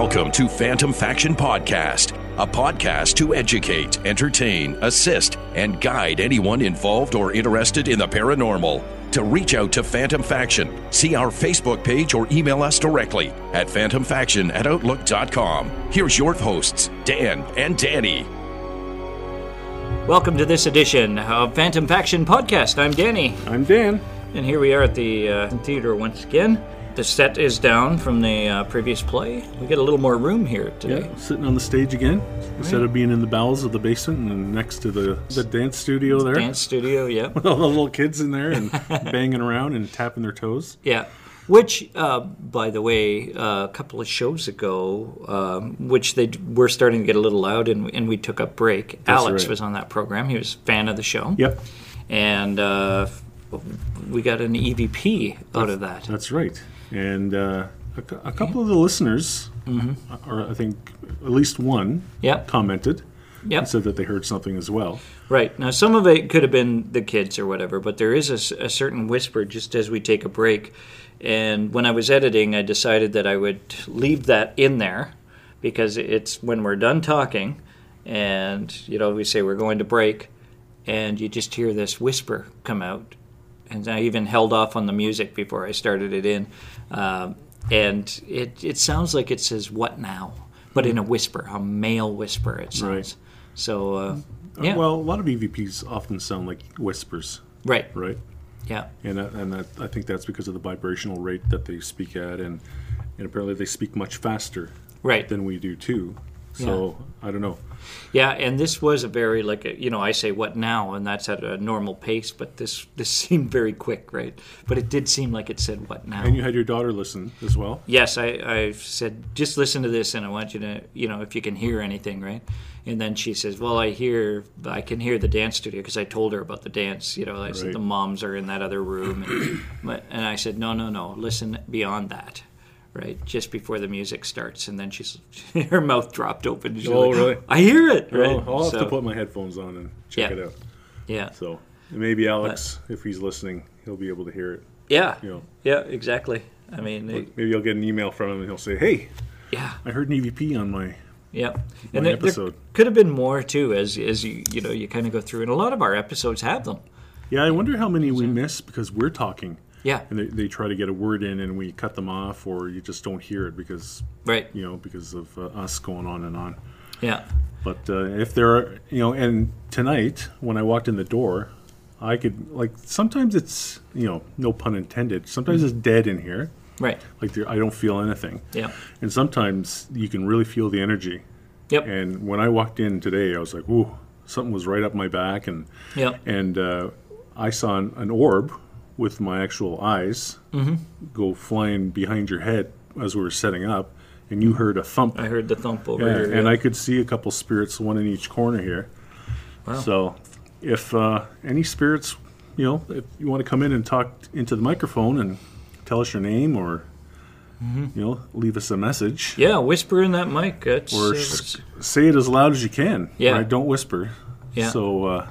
Welcome to Phantom Faction Podcast, a podcast to educate, entertain, assist, and guide anyone involved or interested in the paranormal. To reach out to Phantom Faction, see our Facebook page or email us directly at phantomfaction at outlook.com. Here's your hosts, Dan and Danny. Welcome to this edition of Phantom Faction Podcast. I'm Danny, I'm Dan. and here we are at the uh, theater once again. The set is down from the uh, previous play. We get a little more room here today. Yeah, sitting on the stage again instead of being in the bowels of the basement and next to the, the dance studio there. Dance studio, yeah. With all the little kids in there and banging around and tapping their toes. Yeah. Which, uh, by the way, uh, a couple of shows ago, um, which they d- were starting to get a little loud, and, and we took a break. Alex right. was on that program. He was a fan of the show. Yep, And uh, we got an EVP out of that. that's right. And uh, a, cou- a couple of the listeners, or I think at least one, Yep. commented Yep. and said that they heard something as well. Right. Now, some of it could have been the kids or whatever, but there is a, s- a certain whisper just as we take a break. And when I was editing, I decided that I would leave that in there because it's when we're done talking and, you know, we say we're going to break and you just hear this whisper come out. And I even held off on the music before I started it in. Um, and it, it sounds like it says, What now? But in a whisper, a male whisper, it sounds. Right. So, uh, Uh, yeah. Well, a lot of EVPs often sound like whispers, Right. right? Yeah. and that, and that, I think that's because of the vibrational rate that they speak at, and and apparently they speak much faster Right. than we do too. So I don't know. Yeah, and this was a very like a, you know I say what now, and that's at a normal pace, but this this seemed very quick, right? But it did seem like it said what now. And you had your daughter listen as well. yes, I I said just listen to this, and I want you to you know if you can hear anything, right? And then she says, well, I hear I can hear the dance studio because I told her about the dance. You know, I said the moms are in that other room, and, but- and I said no, no, no, listen beyond that. Right, just before the music starts, and then she's her mouth dropped open. and she's Oh, like, really? I hear it. Oh, right, Oh, I'll have So- to put my headphones on and check Yeah. it out. yeah, So maybe Alex, if he's listening, he'll be able to hear it. Yeah. You know, Yeah, exactly. I mean, it- maybe I'll get an email from him and he'll say, "Hey, yeah, I heard an EVP on my." yeah. My And there, there episode. could have been more too, as as you you know you kind of go through, and a lot of our episodes have them. Yeah, I wonder how many we miss because we're talking Yeah. and they, they try to get a word in and we cut them off, or you just don't hear it because Right. you know because of uh, us going on and on. Yeah. But uh, if there are, you know, and tonight when I walked in the door, I could like sometimes it's you know no pun intended. Sometimes it's dead in here, Right. like there, I don't feel anything, Yeah. and sometimes you can really feel the energy. Yep. And when I walked in today, I was like, "Ooh, something was right up my back," and Yep. and uh, I saw an, an orb with my actual eyes Mm-hmm. go flying behind your head as we were setting up, and you heard a thump. I heard the thump over Yeah, here. and yeah. I could see a couple spirits, one in each corner here. Wow. So, if uh, any spirits, you know, if you want to come in and talk into the microphone and tell us your name or, you know, leave us a message Mm-hmm. yeah, whisper in that mic. That's, or uh, say it as loud as you can. Yeah. Right? Don't whisper. Yeah. So, uh,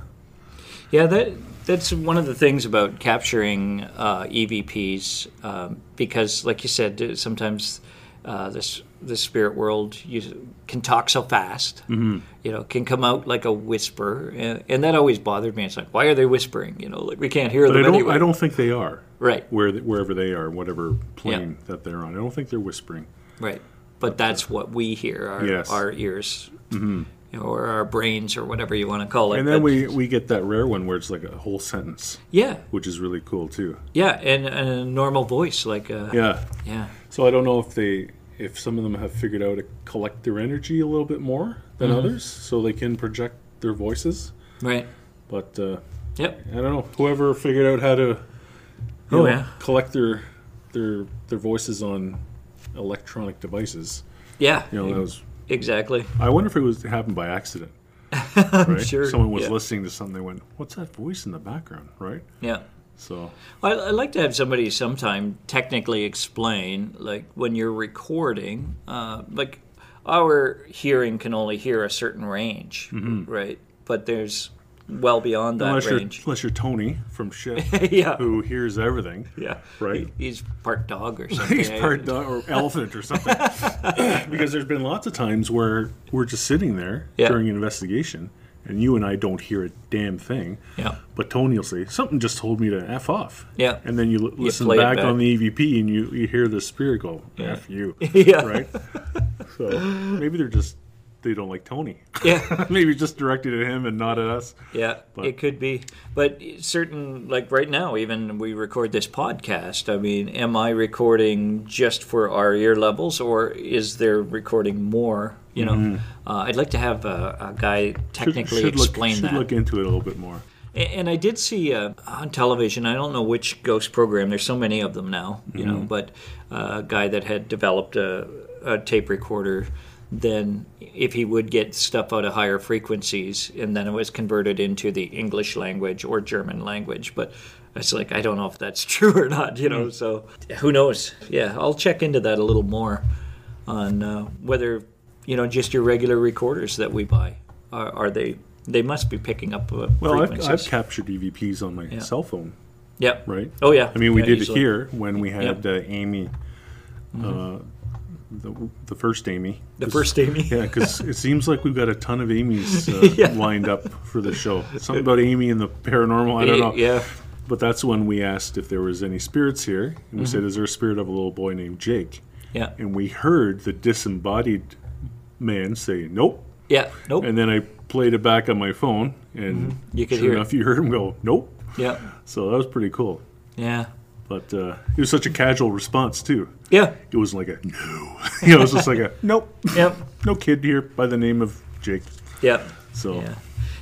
Yeah, that that's one of the things about capturing uh, EVPs um, because, like you said, uh, sometimes uh, this the spirit world you can talk so fast, Mm-hmm. you know, can come out like a whisper, and, and that always bothered me. It's like, why are they whispering? You know, like we can't hear but them I don't. anyway. I don't think they are. Right, Where wherever they are, whatever plane that they're on, I don't think they're whispering. right. But that's what we hear. Our Yes. Mm-hmm. our ears. know, Or our brains, or whatever you want to call it. And then But- we we get that rare one where it's like a whole sentence, yeah, which is really cool too. yeah, and, and a normal voice, like, uh, Yeah. yeah, So I don't know if they, if some of them have figured out to collect their energy a little bit more than Mm-hmm. others, so they can project their voices. right, But uh, yep, I don't know. Whoever figured out how to, Oh, know, yeah. collect their their their voices on electronic devices. yeah, You know, that was. Exactly. I wonder if it was happened by accident. right? sure, Someone was yeah. listening to something. They went, "What's that voice in the background?" Right. Yeah. So I, I'd like to have somebody sometime technically explain, like when you're recording, uh, like our hearing can only hear a certain range, right? But there's well beyond that unless you're range. unless you're Tony from Ship, yeah, who hears everything. yeah, right. He- he's part dog or something. He's part dog or elephant or something. because there's been lots of times where we're just sitting there Yeah. during an investigation, and you and I don't hear a damn thing. Yeah. But Tony will say something just told me to f off. Yeah. And then you l- listen it back, back. on the EVP, and you, you hear the spirit go f you. Yeah. Right. So maybe they're just they don't like Tony. Yeah. maybe just directed at him and not at us. Yeah, it could be. But certain, like right now, even we record this podcast. I mean, am I recording just for our ear levels, or is there recording more? You know, uh, I'd like to have a, a guy Mm-hmm. Should- technically should look- should that. look into it a little bit more. And I did see uh, on television, I don't know which ghost program, there's so many of them now, you know, but uh, a guy that had developed a, a tape recorder, then if he would get stuff out of higher frequencies, and then it was converted into the English language or German language. But it's like, I don't know if that's true or not, you know, so who knows? Yeah, I'll check into that a little more on uh, whether, you know, just your regular recorders that we buy, are, are they. They must be picking up uh, Well, I've. I've captured EVPs on my cell phone, Yeah. right? Oh yeah. I mean, we Yeah, did easily. it here when we had Yep. Mm-hmm. uh, Amy, uh, the, the first Amy. The first Amy. Yeah, because it seems like we've got a ton of Amy's uh, Yeah. lined up for the show. Something about Amy and the paranormal, I don't know. Yeah. But that's when we asked if there was any spirits here. And we said, Mm-hmm. is there a spirit of a little boy named Jake? Yeah. And we heard the disembodied man say, nope. Yeah. Nope. And then I played it back on my phone, and Mm-hmm. You could sure hear it. enough, you heard him go, nope. yeah. So that was pretty cool. Yeah. But uh, it was such a casual response too. Yeah. It was like a no. you know, it was just like a nope. Yep. No kid here by the name of Jake. Yeah. So Yeah.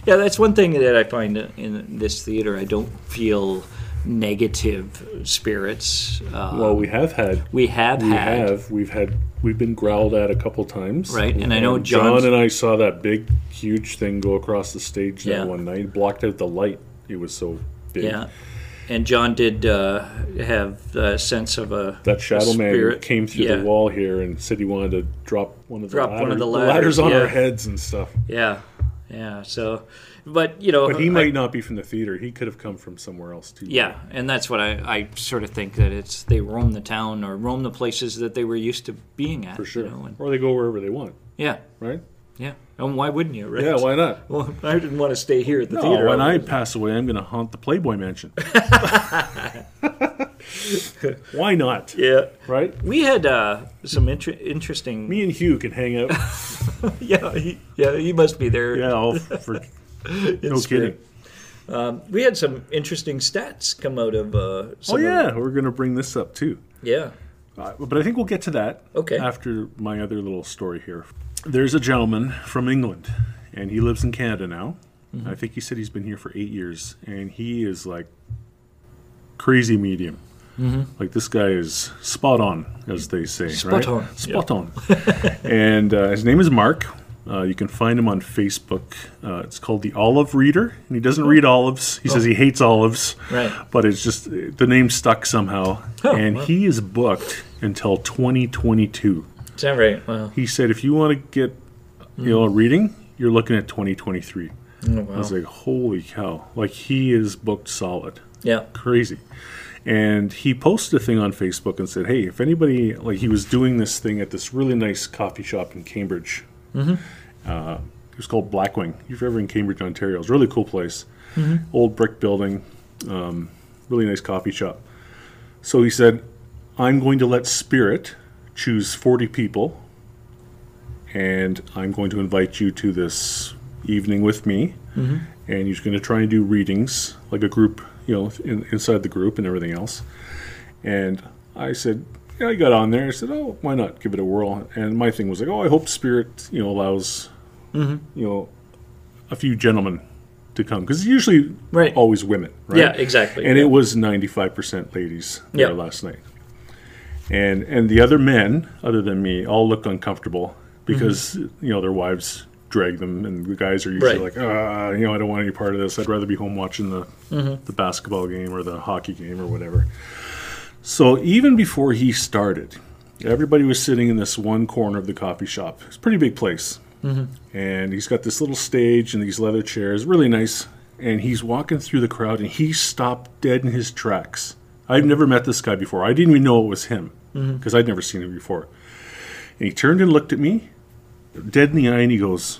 Yeah. That's one thing that I find in this theater. I don't feel negative spirits. Uh, well, we have had we have we had. have we've had we've been growled at a couple times. Right, and I know John and I saw that big huge thing go across the stage Yeah. that one night. Blocked out the light. It was so big. Yeah. And John did uh, have a sense of a That shadow man spirit. came through Yeah. the wall here and said he wanted to drop one of the Drop one ladders, of the ladders ladders, on yeah. our heads and stuff. Yeah. Yeah. So, but you know, But he I- might not be from the theater. He could have come from somewhere else too. Yeah, and that's what I, I sort of think that it's they roam the town or roam the places that they were used to being at. for sure. You know, and, Or they go wherever they want, yeah, right? yeah. And why wouldn't you? Right? Yeah, why not? Well, I didn't want to stay here at the No, theater. when I pass away, I'm going to haunt the Playboy Mansion. why not? yeah, Right? we had uh, some inter- interesting. Me and Hugh can hang out. yeah, he, yeah, he must be there. Yeah, all for no kidding. We had some interesting stats come out of. Uh, Oh some of- yeah, we're going to bring this up too. yeah, Uh, but I think we'll get to that Okay. after my other little story here. There's a gentleman from England, and he lives in Canada now. Mm-hmm. I think he said he's been here for eight years, and he is like crazy medium. Mm-hmm. Like this guy is spot on, as they say. Spot right? on, Spot on. and uh, his name is Mark. Uh, you can find him on Facebook. Uh, it's called the Olive Reader, and he doesn't read olives. He says he hates olives, Oh. Right. but it's just the name stuck somehow. Oh, and wow. he is booked until 2022. Is that right? Wow. He said if you want to get you know a reading, you're looking at 2023. Oh, I was like, holy cow! Like he is booked solid Yeah. crazy. And he posted a thing on Facebook and said, "Hey, if anybody like he was doing this thing at this really nice coffee shop in Cambridge. Mm-hmm. Uh, it was called Blackwing. If you're ever in Cambridge, Ontario, it's a really cool place. Old brick building, um, really nice coffee shop. So he said, "I'm going to let Spirit choose 40 people, and I'm going to invite you to this evening with me." Mm-hmm. and he's going to try and do readings like a group, you know, in, inside the group and everything else. And I said, yeah, I got on there. I said, oh, why not give it a whirl? And my thing was like, oh, I hope Spirit, you know, allows, mm-hmm. you know, a few gentlemen to come because usually Right. always women, right? Yeah, exactly. And Yeah. it was ninety five percent ladies there Yeah. last night. And and the other men, other than me, all looked uncomfortable because you know their wives drag them, and the guys are usually Right. like, ah, you know, I don't want any part of this. I'd rather be home watching the Mm-hmm. the basketball game or the hockey game or whatever. So even before he started, everybody was sitting in this one corner of the coffee shop. It's a pretty big place, Mm-hmm. and he's got this little stage and these leather chairs, really nice and he's walking through the crowd, and he stopped dead in his tracks. I've never met this guy before. I didn't even know it was him mm-hmm. because I'd never seen him before. And he turned and looked at me, dead in the eye, and he goes,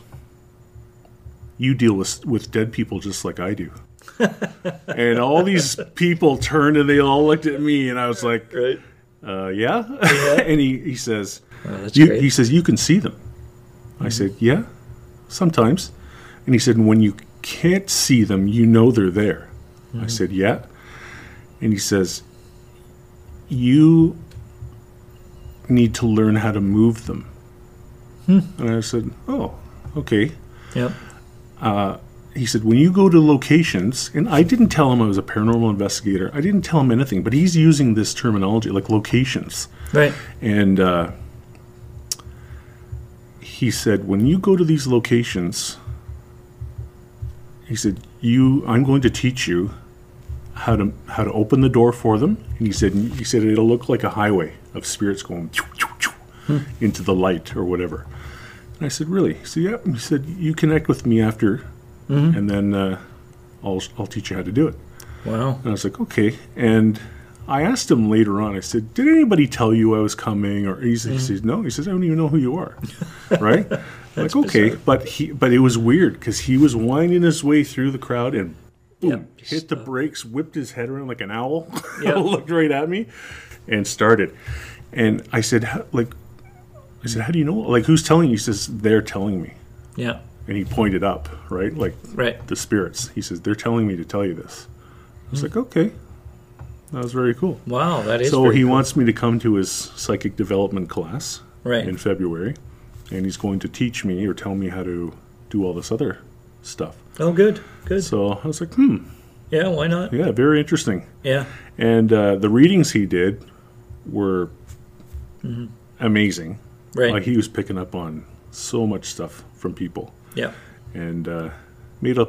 "You deal with with dead people just like I do." and all these people turned and they all looked at me, and I was like, Right. uh, yeah. and he, he says, Oh, he says, you can see them. I mm-hmm. said, yeah, sometimes. And he said, when you can't see them, you know they're there. I mm-hmm. said, yeah. And he says, you need to learn how to move them. And I said, oh, okay Yep. he said, when you go to locations, and I didn't tell him I was a paranormal investigator. I didn't tell him anything, but he's using this terminology like locations. Right. And uh, he said, when you go to these locations, he said, you, I'm going to teach you how to how to open the door for them. And he said, he said it'll look like a highway of spirits going choo, into the light or whatever. And I said, really? So yeah. He said, you connect with me after, and then uh, I'll I'll teach you how to do it. Wow. And I was like, okay. And I asked him later on, I said, did anybody tell you I was coming? Or he, said- he says, no. He says, I don't even know who you are. right? Like, okay. bizarre. But he, but it was weird because he was winding his way through the crowd and boom, Yep. hit the brakes, whipped his head around like an owl, Yep. looked right at me and started. And I said, like, I said, how do you know? Like, who's telling you? He says, they're telling me. Yeah. And he pointed up, right? Like, Right. the spirits. He says, they're telling me to tell you this. I was Hmm. like, okay. That was very cool. Wow. That is. So he cool. wants me to come to his psychic development class Right. in February, and he's going to teach me or tell me how to do all this other stuff. Oh, good. Good. So I was like, hmm, Yeah. Why not? yeah, very interesting. Yeah. And uh, the readings he did were amazing. Mm-hmm. Right. Like he was picking up on so much stuff from people. yeah. and uh, made a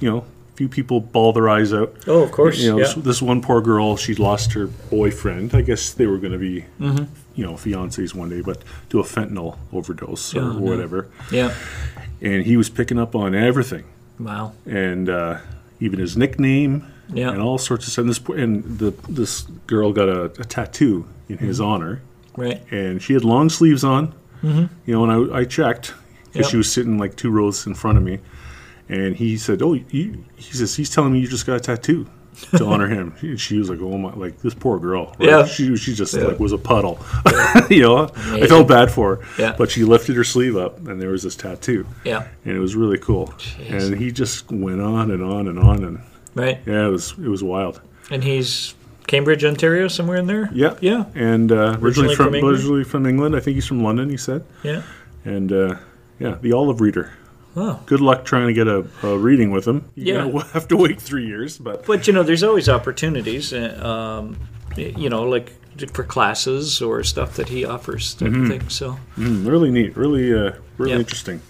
you know a few people bawl their eyes out. Oh, of course. You know, yeah. this, this one poor girl, she'd lost her boyfriend. I guess they were going to be, Mm-hmm. you know, fiancés one day, but to a fentanyl overdose or Oh, whatever. yeah. And he was picking up on everything, Wow. and uh, even his nickname, Yeah. and all sorts of stuff. And this and the this girl got a, a tattoo in his Mm-hmm. honor, Right. and she had long sleeves on. You know, and I, I checked because Yep. she was sitting like two rows in front of me, and he said, "Oh, you," he says, "He's telling me you just got a tattoo to honor him." She, she was like, "Oh my!" Like this poor girl. right? Yeah. She she just Yeah. like was a puddle. you know, I felt bad for her. Yeah. But she lifted her sleeve up, and there was this tattoo, Yeah. and it was really cool. Jeez. And he just went on and on and on, and Right. yeah, it was it was wild. And he's Cambridge, Ontario, somewhere in there. Yeah, Yeah. And uh, originally, Originally from, from originally from England. I think he's from London. He said, Yeah. and uh, yeah, the Olive Reader. Oh. Good luck trying to get a, a reading with him. You're Yeah. gonna have to wait three years, but But you know, there's always opportunities. uh, Um, you know, like for classes or stuff that he offers, type of thing. So mm, really neat, really, uh, really Yep. interesting.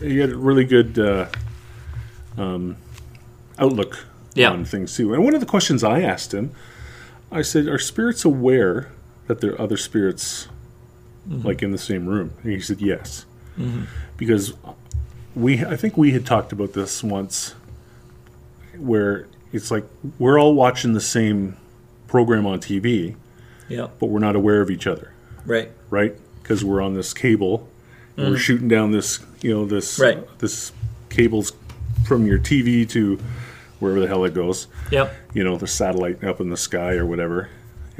He had a really good uh, um, outlook Yeah. on things too. And one of the questions I asked him, I said, "Are spirits aware that there are other spirits Mm-hmm. like in the same room?" And he said, "Yes," because we, I think we had talked about this once, where it's like we're all watching the same program on TV, yeah, but we're not aware of each other. right, right? Because we're on this cable, and we're shooting down this, you know, this Mm-hmm. Right. this cables from your TV to wherever the hell it goes, yep, you know, the satellite up in the sky or whatever.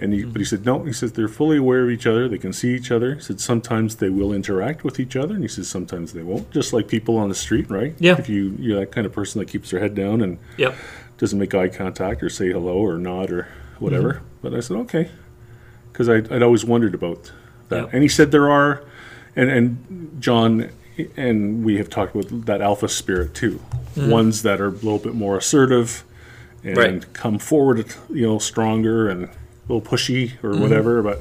And he, Mm-hmm. but he said no. He says they're fully aware of each other. They can see each other. He said sometimes they will interact with each other, and he says sometimes they won't. Just like people on the street, right? Yeah. If you you're that kind of person that keeps their head down and yep, doesn't make eye contact or say hello or nod or whatever. Mm-hmm. But I said, okay. Because I'd, I'd always wondered about that. Yep. And he said there are, and, and John, and we have talked about that alpha spirit too. Ones that are a little bit more assertive and Mm-hmm. Right. come forward, you know, stronger and little pushy or Mm-hmm. whatever. But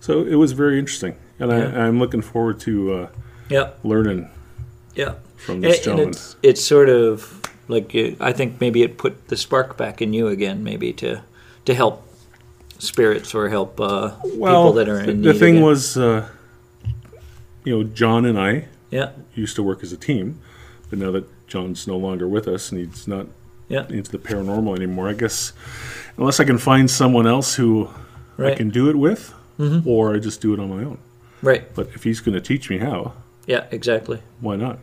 so it was very interesting. And Yeah. I, I'm looking forward to uh, yep, learning yeah from this And, and it's it's sort of like I think maybe it put the spark back in you again, maybe to to help spirits or help uh, people that are in the thing again. was, uh, you know, John and I yeah, used to work as a team, but now that John's no longer with us and he's not Yeah. into the paranormal anymore. I guess unless I can find someone else who I can do it with, or I just do it on my own. Right. But if he's going to teach me how, Yeah. Exactly. why not?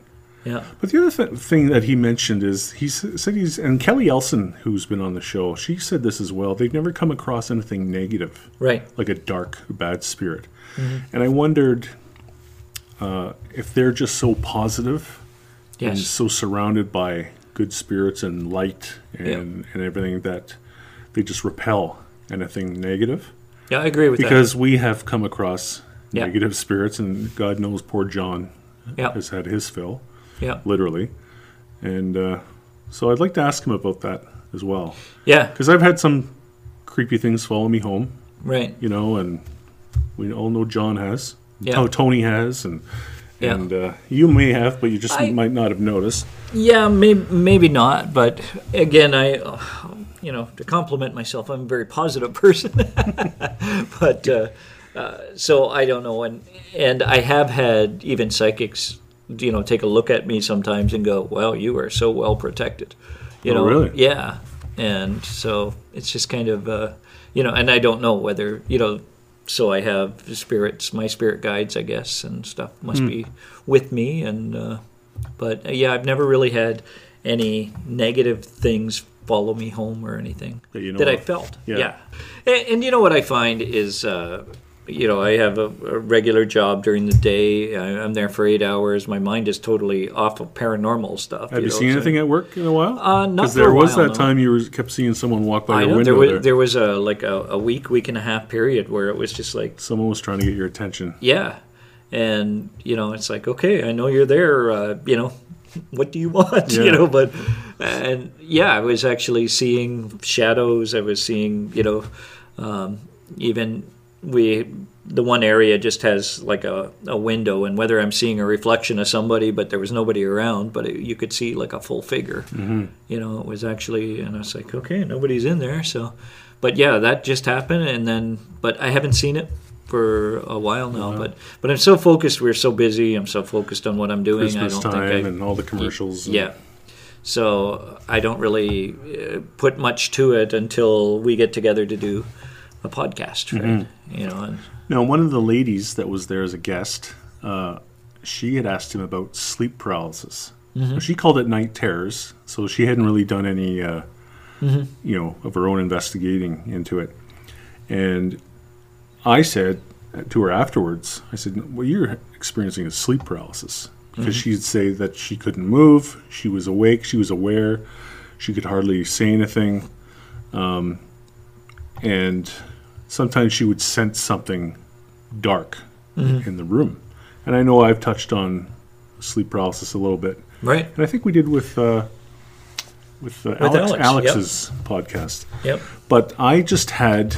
Yeah. But the other th- thing that he mentioned is he s- said he's and Kelly Elson, who's been on the show, she said this as well. They've never come across anything negative, Right. like a dark, bad spirit. Mm-hmm. And I wondered uh, if they're just so positive and Yes. so surrounded by good spirits and light and, Yeah. and everything that they just repel anything negative. Yeah. I agree with you. Because we have come across Yeah. negative spirits, and God knows poor John. Yeah. has had his fill Yeah. literally. And uh, so I'd like to ask him about that as well. Yeah. Because I've had some creepy things follow me home, Right. you know, and we all know John has. Yeah. To- Tony has, and and uh, you may have, but you just I- might not have noticed. Yeah, maybe maybe not, but again, I, you know, to compliment myself, I'm a very positive person. but uh, uh, so I don't know, and and I have had even psychics, you know, take a look at me sometimes and go, "Well, you are so well protected," you Oh, know. really? Yeah, and so it's just kind of, uh, you know, and I don't know whether you know. So I have spirits, my spirit guides, I guess, and stuff must Hmm. be with me, and. Uh, but uh, yeah, I've never really had any negative things follow me home or anything That you know I felt. Yeah. Yeah. And, and you know what I find is, uh, you know, I have a, a regular job during the day. I, I'm there for eight hours. My mind is totally off of paranormal stuff. Have you, know, seen so- anything at work in a while? Uh, not for there was while, that no. time you were, kept seeing someone walk by I your know window there was there. there was a like a, a week, week and a half period where it was just like Someone was trying to get your attention. yeah, and you know it's like okay, I know you're there. Uh, you know, what do you want? Yeah. You know, but and yeah, I was actually seeing shadows. I was seeing you know, um, even we the one area just has like a, a window, and whether I'm seeing a reflection of somebody, but there was nobody around, but it, you could see like a full figure. Mm-hmm. You know, it was actually, and I was like, okay, nobody's in there, so. But yeah, that just happened, and then, but I haven't seen it for a while now. But but I'm so focused. We're so busy. I'm so focused on what I'm doing. Christmas I don't time think I, and all the commercials. yeah. So I don't really uh, put much to it until we get together to do a podcast, right? Mm-hmm. You know, and Now, one of the ladies that was there as a guest, uh, she had asked him about sleep paralysis. Mm-hmm. She called it night terrors, so she hadn't really done any, uh, Mm-hmm. you know, of her own investigating into it. And I said to her afterwards, I said, "Well, you're experiencing a sleep paralysis." Because Mm-hmm. she'd say that she couldn't move, she was awake, she was aware, she could hardly say anything, um, and sometimes she would sense something dark Mm-hmm. in the room. And I know I've touched on sleep paralysis a little bit, right. and I think we did with uh, with, uh, Alex, Alex, yep. Alex's podcast. Yep. But I just had,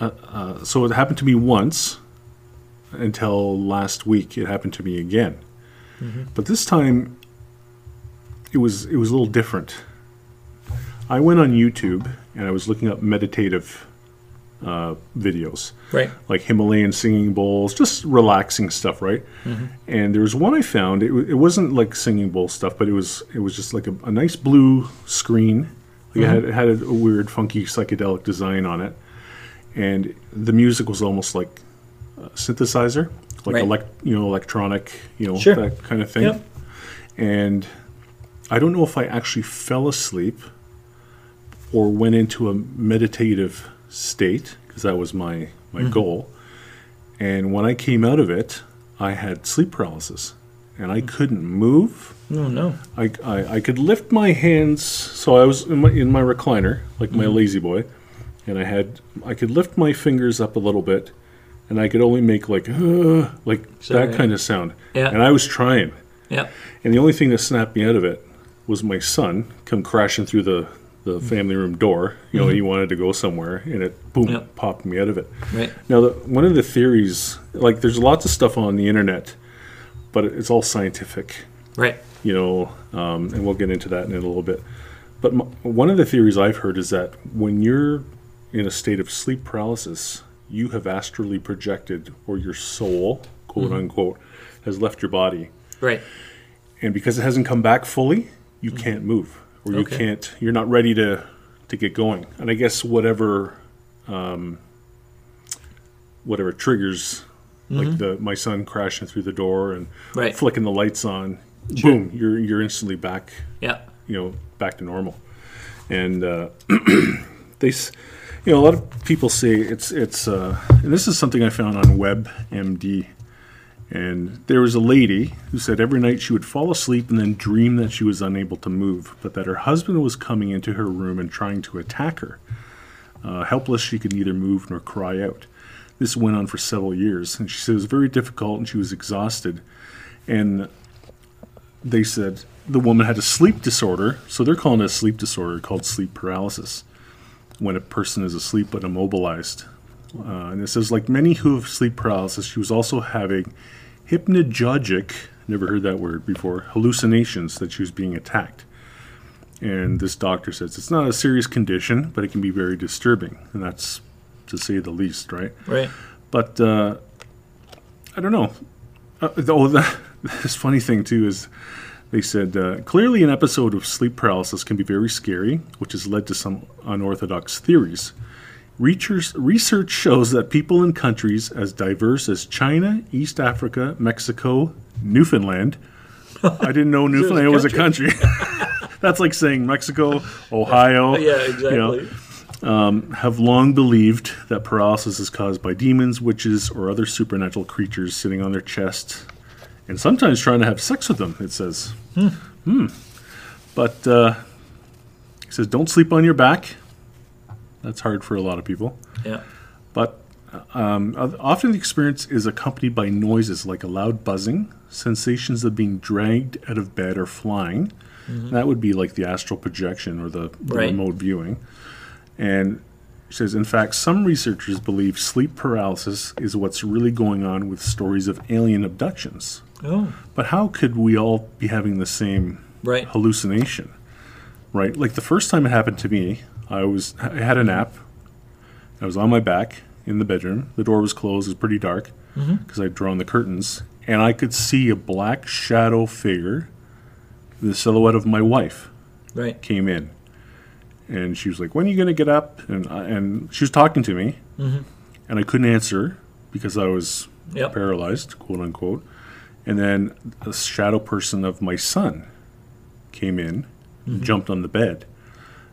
uh, uh, so it happened to me once until last week. It happened to me again, but this time it was it was a little different. I went on YouTube and I was looking up meditative uh, videos Right. like Himalayan singing bowls, just relaxing stuff, right? And there was one I found. It, it wasn't like singing bowl stuff, but it was it was just like a, a nice blue screen. Like it, had, it had a, weird, funky psychedelic design on it, and the music was almost like a synthesizer, like Right. elect, you know, electronic, you know, Sure. that kind of thing. Yep. And I don't know if I actually fell asleep or went into a meditative state because that was my my Mm-hmm. goal. And when I came out of it, I had sleep paralysis, and I couldn't move. No, no. I, I, I could lift my hands, so I was in my in my recliner, like my Mm-hmm. La-Z-Boy, and I had I could lift my fingers up a little bit, and I could only make like uh, like Sorry. that kind of sound. Yeah. And I was trying, Yep. and the only thing that snapped me out of it was my son come crashing through the the family room door. You know, he wanted to go somewhere, and it boom Mm-hmm. Yep. popped me out of it. Right. Now, the, one of the theories, like, there's lots of stuff on the internet, but it's all scientific, Right. you know, um, and we'll get into that in a little bit. But m- one of the theories I've heard is that when you're in a state of sleep paralysis, you have astrally projected, or your soul, quote unquote, has left your body. Right. And because it hasn't come back fully, you can't move or you Okay. can't you're not ready to to get going and i guess whatever um, whatever triggers like the my son crashing through the door and Mm-hmm. Right. flicking the lights on Sure. boom you're you're instantly back Yeah. you know back to normal and uh, they you know a lot of people say it's it's uh, and this is something i found on webmd. And there was a lady who said every night she would fall asleep and then dream that she was unable to move but that her husband was coming into her room and trying to attack her. Uh, helpless she could neither move nor cry out. This went on for several years and she said it was very difficult and she was exhausted. And they said the woman had a sleep disorder, so they're calling it a sleep disorder called sleep paralysis when a person is asleep but immobilized. Uh, and it says, like many who have sleep paralysis, she was also having hypnagogic, never heard that word before, hallucinations that she was being attacked. And this doctor says it's not a serious condition, but it can be very disturbing. And that's to say the least, right? Right. But uh, I don't know. Uh, oh, the, this funny thing too is they said uh, clearly an episode of sleep paralysis can be very scary, which has led to some unorthodox theories. Research, research shows that people in countries as diverse as China, East Africa, Mexico, Newfoundland. I didn't know Newfoundland was a country. That's like saying Mexico, Ohio. Yeah, you know, exactly. have long believed that paralysis is caused by demons, witches, or other supernatural creatures sitting on their chest, and sometimes trying to have sex with them. It says, hmm. But uh, it says, don't sleep on your back. That's hard for a lot of people. Yeah. But um, often the experience is accompanied by noises like a loud buzzing, sensations of being dragged out of bed or flying. That would be like the astral projection or the, the Mm-hmm. Right. remote viewing. And it says, in fact, some researchers believe sleep paralysis is what's really going on with stories of alien abductions. Oh. But how could we all be having the same Right. hallucination? Right? Like the first time it happened to me, I was I had a nap. I was on my back in the bedroom. The door was closed. It was pretty dark mm-hmm. because I'd drawn the curtains, and I could see a black shadow figure, the silhouette of my wife, Right. came in, and she was like, "When are you going to get up?" And I, and she was talking to me, mm-hmm. and I couldn't answer because I was Yep. paralyzed, quote unquote. And then a shadow person of my son came in, mm-hmm. jumped on the bed,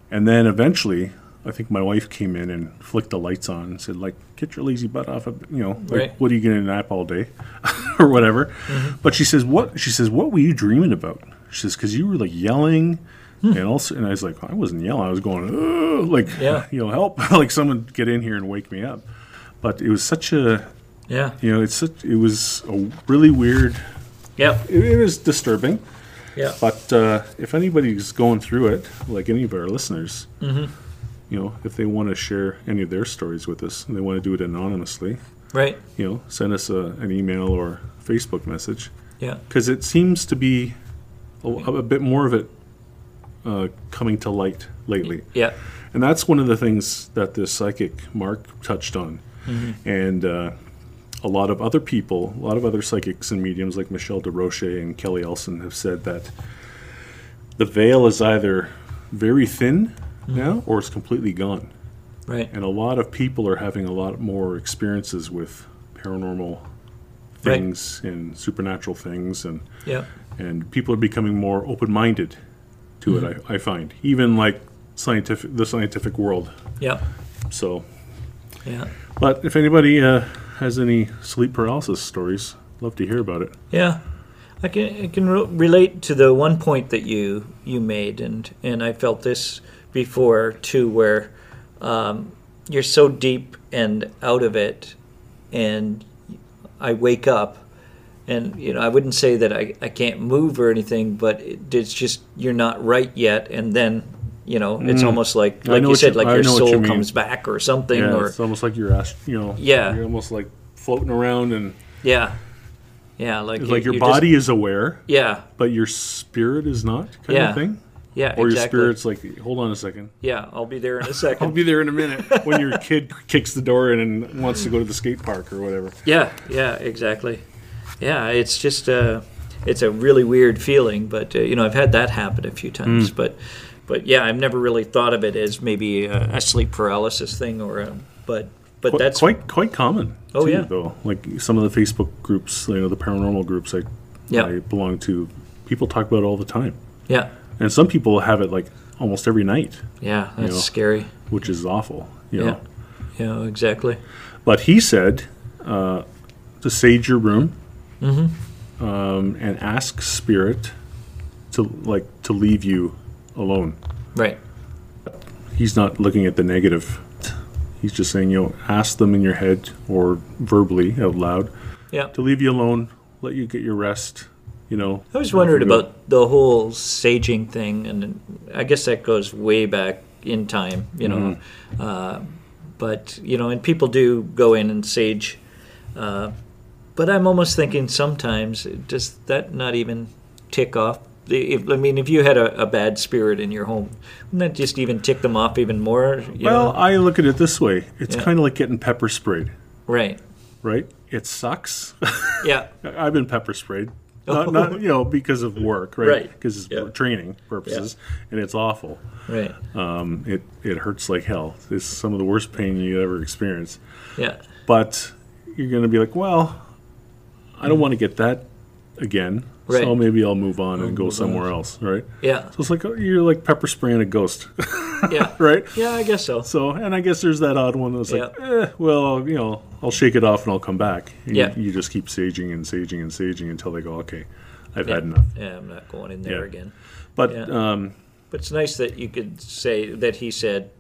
and then eventually, I think my wife came in and flicked the lights on and said, like, get your lazy butt off of, you know, like, Right. what are you going to nap all day, or whatever. Mm-hmm. But she says, what? She says, what were you dreaming about? She says, because you were like yelling. Hmm. And also, and I was like, I wasn't yelling. I was going, like, Yeah. you know, help, like someone get in here and wake me up. But it was such a, Yeah. you know, it's such, it was a really weird. Yep. It, it was disturbing. Yeah. But uh, if anybody's going through it, like any of our listeners, Mm-hmm. you know, if they want to share any of their stories with us and they want to do it anonymously, Right. you know, send us a, an email or Facebook message Yeah. because it seems to be a, a bit more of it uh, coming to light lately. Yeah. And that's one of the things that the psychic Mark touched on. And uh, a lot of other people, a lot of other psychics and mediums like Michelle DeRoche and Kelly Elson have said that the veil is either very thin now or it's completely gone. Right. And a lot of people are having a lot more experiences with paranormal things and supernatural things and Yeah. and people are becoming more open-minded to it I, I find even like scientific the scientific world Yeah. so Yeah. but if anybody uh, has any sleep paralysis stories love to hear about it Yeah, I can I can re- relate to the one point that you you made, and and I felt this before too, where um, you're so deep and out of it, and I wake up, and you know I wouldn't say that I, I can't move or anything, but it, it's just you're not right yet, and then. You know, it's almost like, Mm. Like you said, you- like I your what you soul comes back or something, yeah or it's almost like you're asked you know Yeah. you're almost like floating around and yeah, yeah, like you- like your you're just- body is aware yeah, but your spirit is not kind Yeah. of thing yeah, or exactly. your spirit's like hold on a second Yeah, I'll be there in a second. I'll be there in a minute when your kid kicks the door in and wants to go to the skate park or whatever yeah, yeah, exactly. Yeah, it's just uh, it's a really weird feeling. But uh, you know, I've had that happen a few times. Mm. But but yeah, I've never really thought of it as maybe a, a sleep paralysis thing or a, but but Qu- that's quite quite common. Oh, too, yeah. though like some of the Facebook groups, you know, the paranormal groups I Yeah. I belong to, people talk about it all the time, yeah and some people have it like almost every night, yeah that's know. scary. which is awful. You Yeah know? yeah exactly. But he said uh, to sage your room Mm-hmm. um, and ask spirit to like to leave you alone. Right. He's not looking at the negative. He's just saying, you know, ask them in your head or verbally out loud Yeah. to leave you alone, let you get your rest. You know, I was wondering about the whole saging thing, and I guess that goes way back in time, you know. Uh, but you know, and people do go in and sage. Uh, but I'm almost thinking sometimes does that not even tick off? If, I mean, if you had a, a bad spirit in your home, wouldn't that just even tick them off even more? You Well, know? I look at it this way: it's Yeah. kind of like getting pepper sprayed, right? right? It sucks. Yeah, I've been pepper sprayed, not, not you know because of work, right? Right. Because it's Yeah. for training purposes, and it's awful. right. Um, it it hurts like hell. It's some of the worst pain you ever experience. Yeah, But you're going to be like, well, I don't want to get that again. So maybe I'll move on and go move on. somewhere else, right? yeah, So it's like oh, you're like pepper spraying a ghost, yeah, right? yeah. I guess so. So, and I guess there's that odd one that's like, eh, well, you know, I'll shake it off and I'll come back. And Yeah. You, you just keep saging and saging and saging until they go, okay, I've Yeah. had enough. Yeah, I'm not going in there Yeah. again. But Yeah. um, But it's nice that you could say that he said,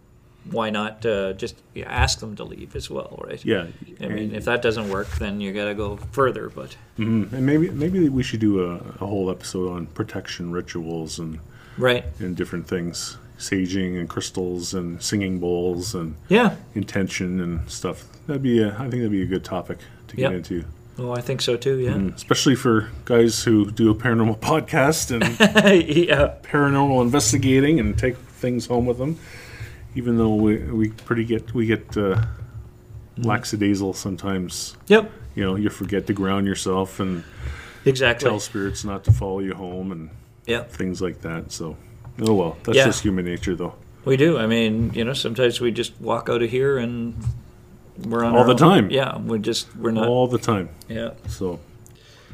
why not uh, just ask them to leave as well, right? yeah, I mean, if that doesn't work, then you got to go further. But and maybe maybe we should do a, a whole episode on protection rituals and right, and different things, saging and crystals and singing bowls and yeah. intention and stuff. That'd be a, I think that'd be a good topic to get Yep. into, Oh, I think so too. Yeah, especially for guys who do a paranormal podcast and yeah, paranormal investigating and take things home with them. Even though we, we pretty get we get uh, lackadaisical sometimes. yep, You know, you forget to ground yourself and exactly. tell spirits not to follow you home and Yep, things like that. So, oh well, that's Yeah. just human nature, though. we do. I mean, you know, sometimes we just walk out of here and we're on All the own. time. Yeah, we just we're not. All the time. Yeah, So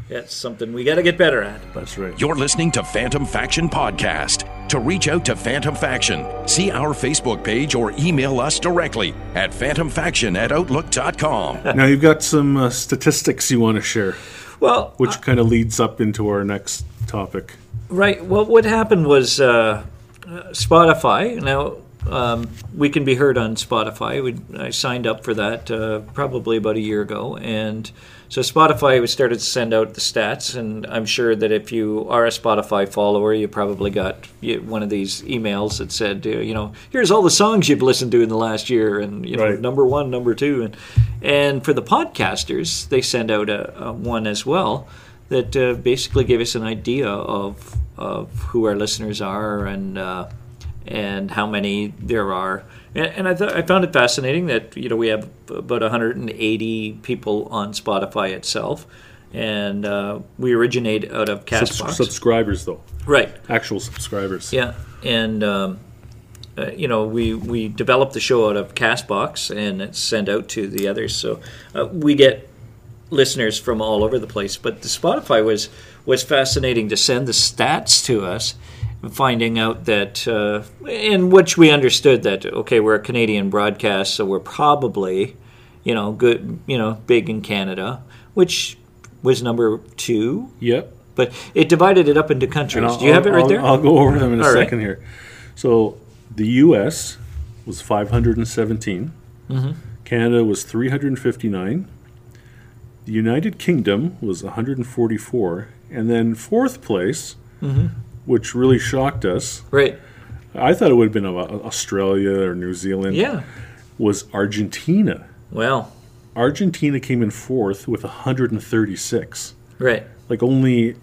that's something we got to get better at. that's right. You're listening to Phantom Faction Podcast. To reach out to Phantom Faction, see our Facebook page or email us directly at phantomfaction at outlook.com. now you've got some uh, statistics you want to share, Well, which kind of leads up into our next topic. Right. Well, what happened was uh, uh, Spotify. Now um, we can be heard on Spotify. We, I signed up for that uh, probably about a year ago, and so Spotify started to send out the stats. And I'm sure that if you are a Spotify follower, you probably got one of these emails that said, uh, you know, here's all the songs you've listened to in the last year, and you know, Right. number one, number two, and and for the podcasters, they send out a, a one as well that uh, basically gave us an idea of of who our listeners are and uh, and how many there are. And, and I, th- I found it fascinating that you know we have about 180 people on Spotify itself, and uh, we originate out of Subs- Castbox. subscribers, though, right. actual subscribers. Yeah, and um, uh, you know we we developed the show out of Castbox and it's sent out to the others, so uh, we get listeners from all over the place. But the Spotify was was fascinating to send the stats to us, finding out that uh, in which we understood that okay we're a Canadian broadcast, so we're probably you know good you know big in Canada, which was number two. Yep. But it divided it up into countries. Do you have it right I'll- there? I'll go over them in a All right. second here. So the U.S. was 517. Mm-hmm. Canada was 359. The United Kingdom was 144, and then fourth place, Mm-hmm. Which really shocked us. Right. I thought it would have been uh, Australia or New Zealand. Yeah. Was Argentina. Well, Argentina came in fourth with 136. right. Like only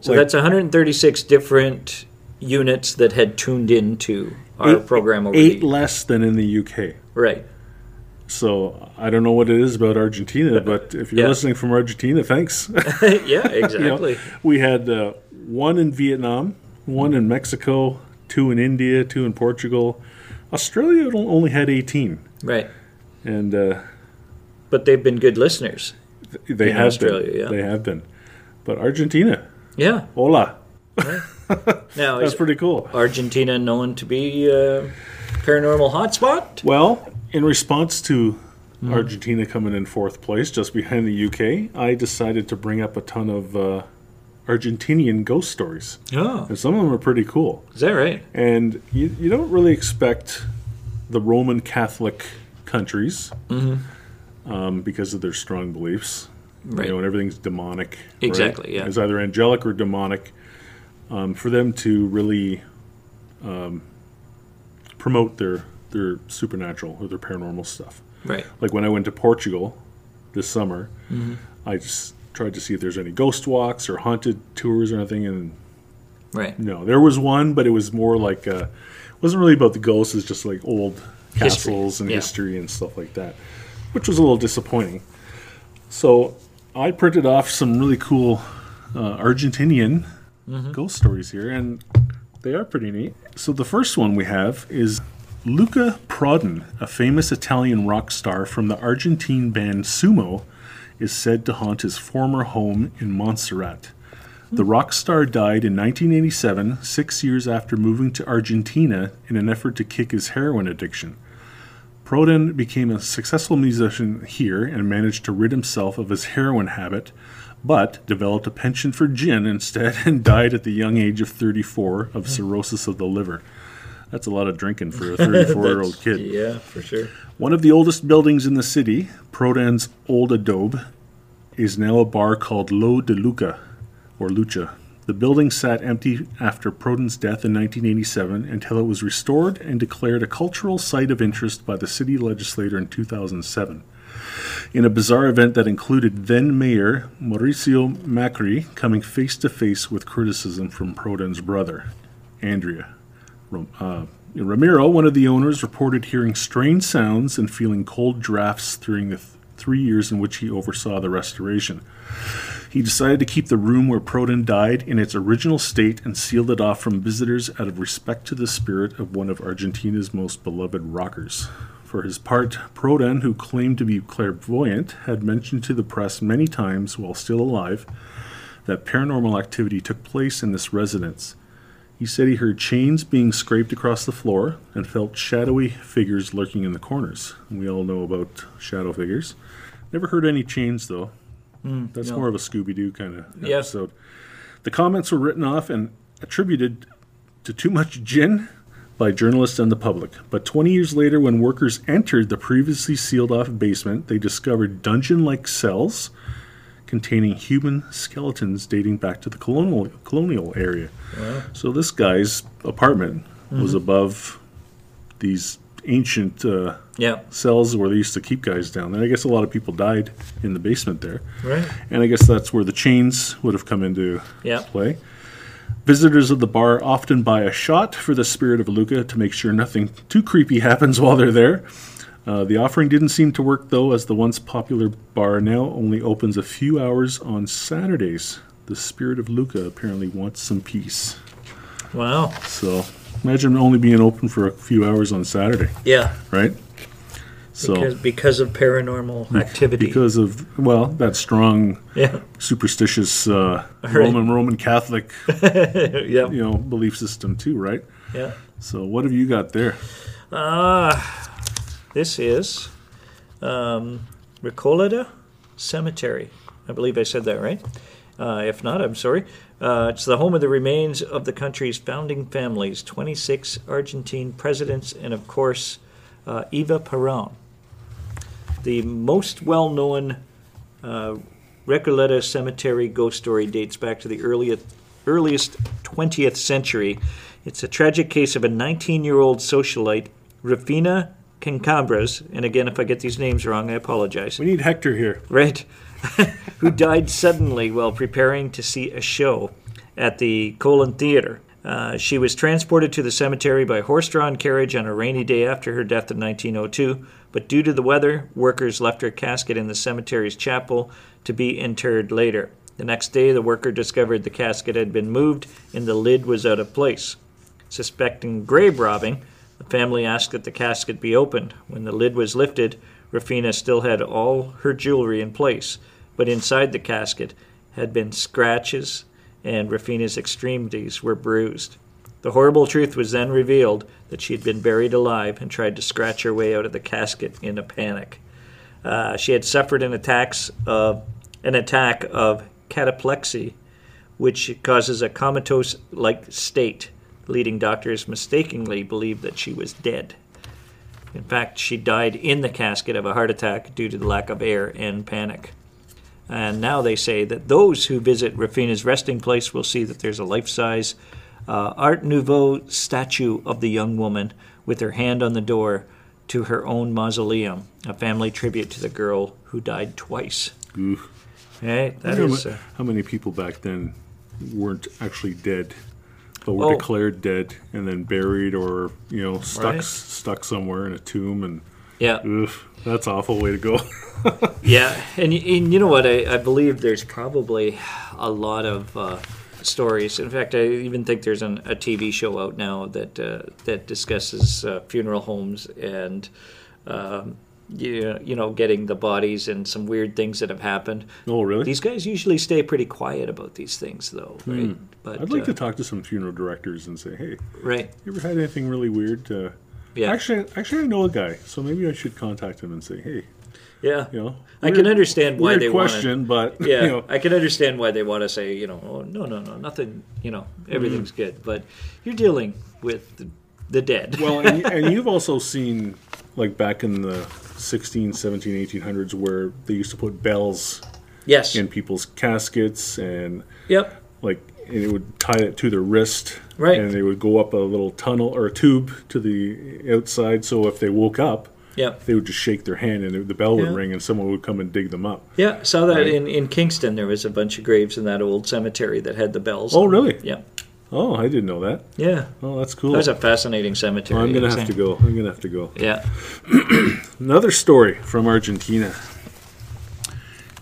So Like- that's 136 different units that had tuned into our Eight- program over eight less than in the UK. right. So I don't know what it is about Argentina, but if you're Yeah. listening from Argentina, thanks. yeah, You know, exactly. we had uh, one in Vietnam, one in Mexico, two in India, two in Portugal. Australia only had 18, Right. and uh, But they've been good listeners. th- they In have Australia, been. yeah. They have been. But Argentina, Yeah. hola, Now, that's pretty cool. Argentina known to be a paranormal hotspot? Well, in response to Hmm. Argentina coming in fourth place, just behind the UK, I decided to bring up a ton of uh, Argentinian ghost stories, Oh, and some of them are pretty cool. is that right? And you, you don't really expect the Roman Catholic countries um, because of their strong beliefs. Mm-hmm. Right. You know, and everything's demonic. right? Exactly, yeah. It's either angelic or demonic. Um, for them to really um, promote their their supernatural or their paranormal stuff. Right. Like when I went to Portugal this summer, Mm-hmm. I just tried to see if there's any ghost walks or haunted tours or anything, and Right. no, there was one, but it was more like uh, it wasn't really about the ghosts. It's just like old History, castles and yeah. history and stuff like that, which was a little disappointing. So I printed off some really cool uh, Argentinian Mm-hmm. ghost stories here, and they are pretty neat. So the first one we have is Luca Prodan, a famous Italian rock star from the Argentine band Sumo, is said to haunt his former home in Montserrat. The rock star died in 1987, six years after moving to Argentina in an effort to kick his heroin addiction. Prodan became a successful musician here and managed to rid himself of his heroin habit, but developed a penchant for gin instead and died at the young age of 34 of cirrhosis of the liver. That's a lot of drinking for a 34 year old kid. Yeah, for sure. One of the oldest buildings in the city, Prodan's old adobe, is now a bar called Lo de Luca, or Lucha. The building sat empty after Prodan's death in 1987 until it was restored and declared a cultural site of interest by the city legislator in 2007. In a bizarre event that included then Mayor Mauricio Macri coming face to face with criticism from Prodan's brother, Andrea. Uh, Ramiro, one of the owners, reported hearing strange sounds and feeling cold drafts during the th- three years in which he oversaw the restoration. He decided to keep the room where Prodan died in its original state and sealed it off from visitors out of respect to the spirit of one of Argentina's most beloved rockers. For his part, Prodan, who claimed to be clairvoyant, had mentioned to the press many times while still alive that paranormal activity took place in this residence. He said he heard chains being scraped across the floor and felt shadowy figures lurking in the corners. We all know about shadow figures. Never heard any chains though. Hmm, That's no. more of a Scooby Doo kind of Yeah. episode. The comments were written off and attributed to too much gin by journalists and the public. But 20 years later, when workers entered the previously sealed off basement, they discovered dungeon like cells containing human skeletons dating back to the colonial, colonial area. So this guy's apartment was above these ancient uh, Yeah. cells where they used to keep guys down there. I guess a lot of people died in the basement there. Right. And I guess that's where the chains would have come into Yeah. play. Visitors of the bar often buy a shot for the spirit of Luca to make sure nothing too creepy happens while they're there. Uh, the offering didn't seem to work though, as the once popular bar now only opens a few hours on Saturdays. The spirit of Luca apparently wants some peace. Wow. So imagine only being open for a few hours on Saturday, Yeah. right? So Because, because of paranormal activity. because of well that strong yeah. superstitious uh, Right. Roman Roman Catholic yeah. you know belief system too, right? Yeah. So what have you got there? Ah, this is um, Recoleta Cemetery. I believe I said that right. Uh, if not, I'm sorry. Uh, it's the home of the remains of the country's founding families, 26 Argentine presidents, and of course, uh, Eva Perón. The most well known uh, Recoleta Cemetery ghost story dates back to the earliest, earliest 20th century. It's a tragic case of a 19 year old socialite, Rufina Cancabras, and again, if I get these names wrong, I apologize We need Hector here. right, who died suddenly while preparing to see a show at the Colon Theater. Uh, she was transported to the cemetery by horse drawn carriage on a rainy day after her death in 1902, but due to the weather, workers left her casket in the cemetery's chapel to be interred later. The next day, the worker discovered the casket had been moved and the lid was out of place. Suspecting grave robbing, the family asked that the casket be opened. When the lid was lifted, Rufina still had all her jewelry in place, but inside the casket had been scratches and Rufina's extremities were bruised. The horrible truth was then revealed that she had been buried alive and tried to scratch her way out of the casket in a panic. Uh, she had suffered an attacks of an attack of cataplexy, which causes a comatose-like state, leading doctors mistakenly believed that she was dead. In fact, she died in the casket of a heart attack due to the lack of air and panic. And now they say that those who visit Rufina's resting place will see that there's a life size uh, Art Nouveau statue of the young woman with her hand on the door to her own mausoleum, a family tribute to the girl who died twice. Oof. That I wonder Uh, how many people back then weren't actually dead, but were Oh. declared dead and then buried or you know stuck Right. stuck somewhere in a tomb and yeah, oof, that's an awful way to go. yeah, and, and you know what? I, I believe there's probably a lot of uh, stories. In fact, I even think there's an, a TV show out now that uh, that discusses uh, funeral homes and. Um, you, you know, getting the bodies and some weird things that have happened. oh, really? These guys usually stay pretty quiet about these things, though, right? But Hmm. I'd like uh, to talk to some funeral directors and say, hey, right, you ever had anything really weird? Uh, yeah, Actually, actually, I know a guy, so maybe I should contact him and say, hey, yeah. you know, I can understand why weird they question, but yeah, you know, I can understand why they want to say, you know, oh, no, no, no, nothing, you know, everything's Mm. good. But you're dealing with the, the dead. well, and, and you've also seen like back in the 16, 17, 1800s where they used to put bells yes. in people's caskets and Yep. like and it would tie it to their wrist Right. and they would go up a little tunnel or a tube to the outside so if they woke up Yep. they would just shake their hand and the bell would Yeah. ring and someone would come and dig them up Yeah. Saw that Right. in, in Kingston. There was a bunch of graves in that old cemetery that had the bells. oh really Yep. Oh i didn't know that Yeah. oh that's cool That's a fascinating cemetery. Oh, i'm gonna have to go i'm gonna have to go Yeah. Another story from Argentina.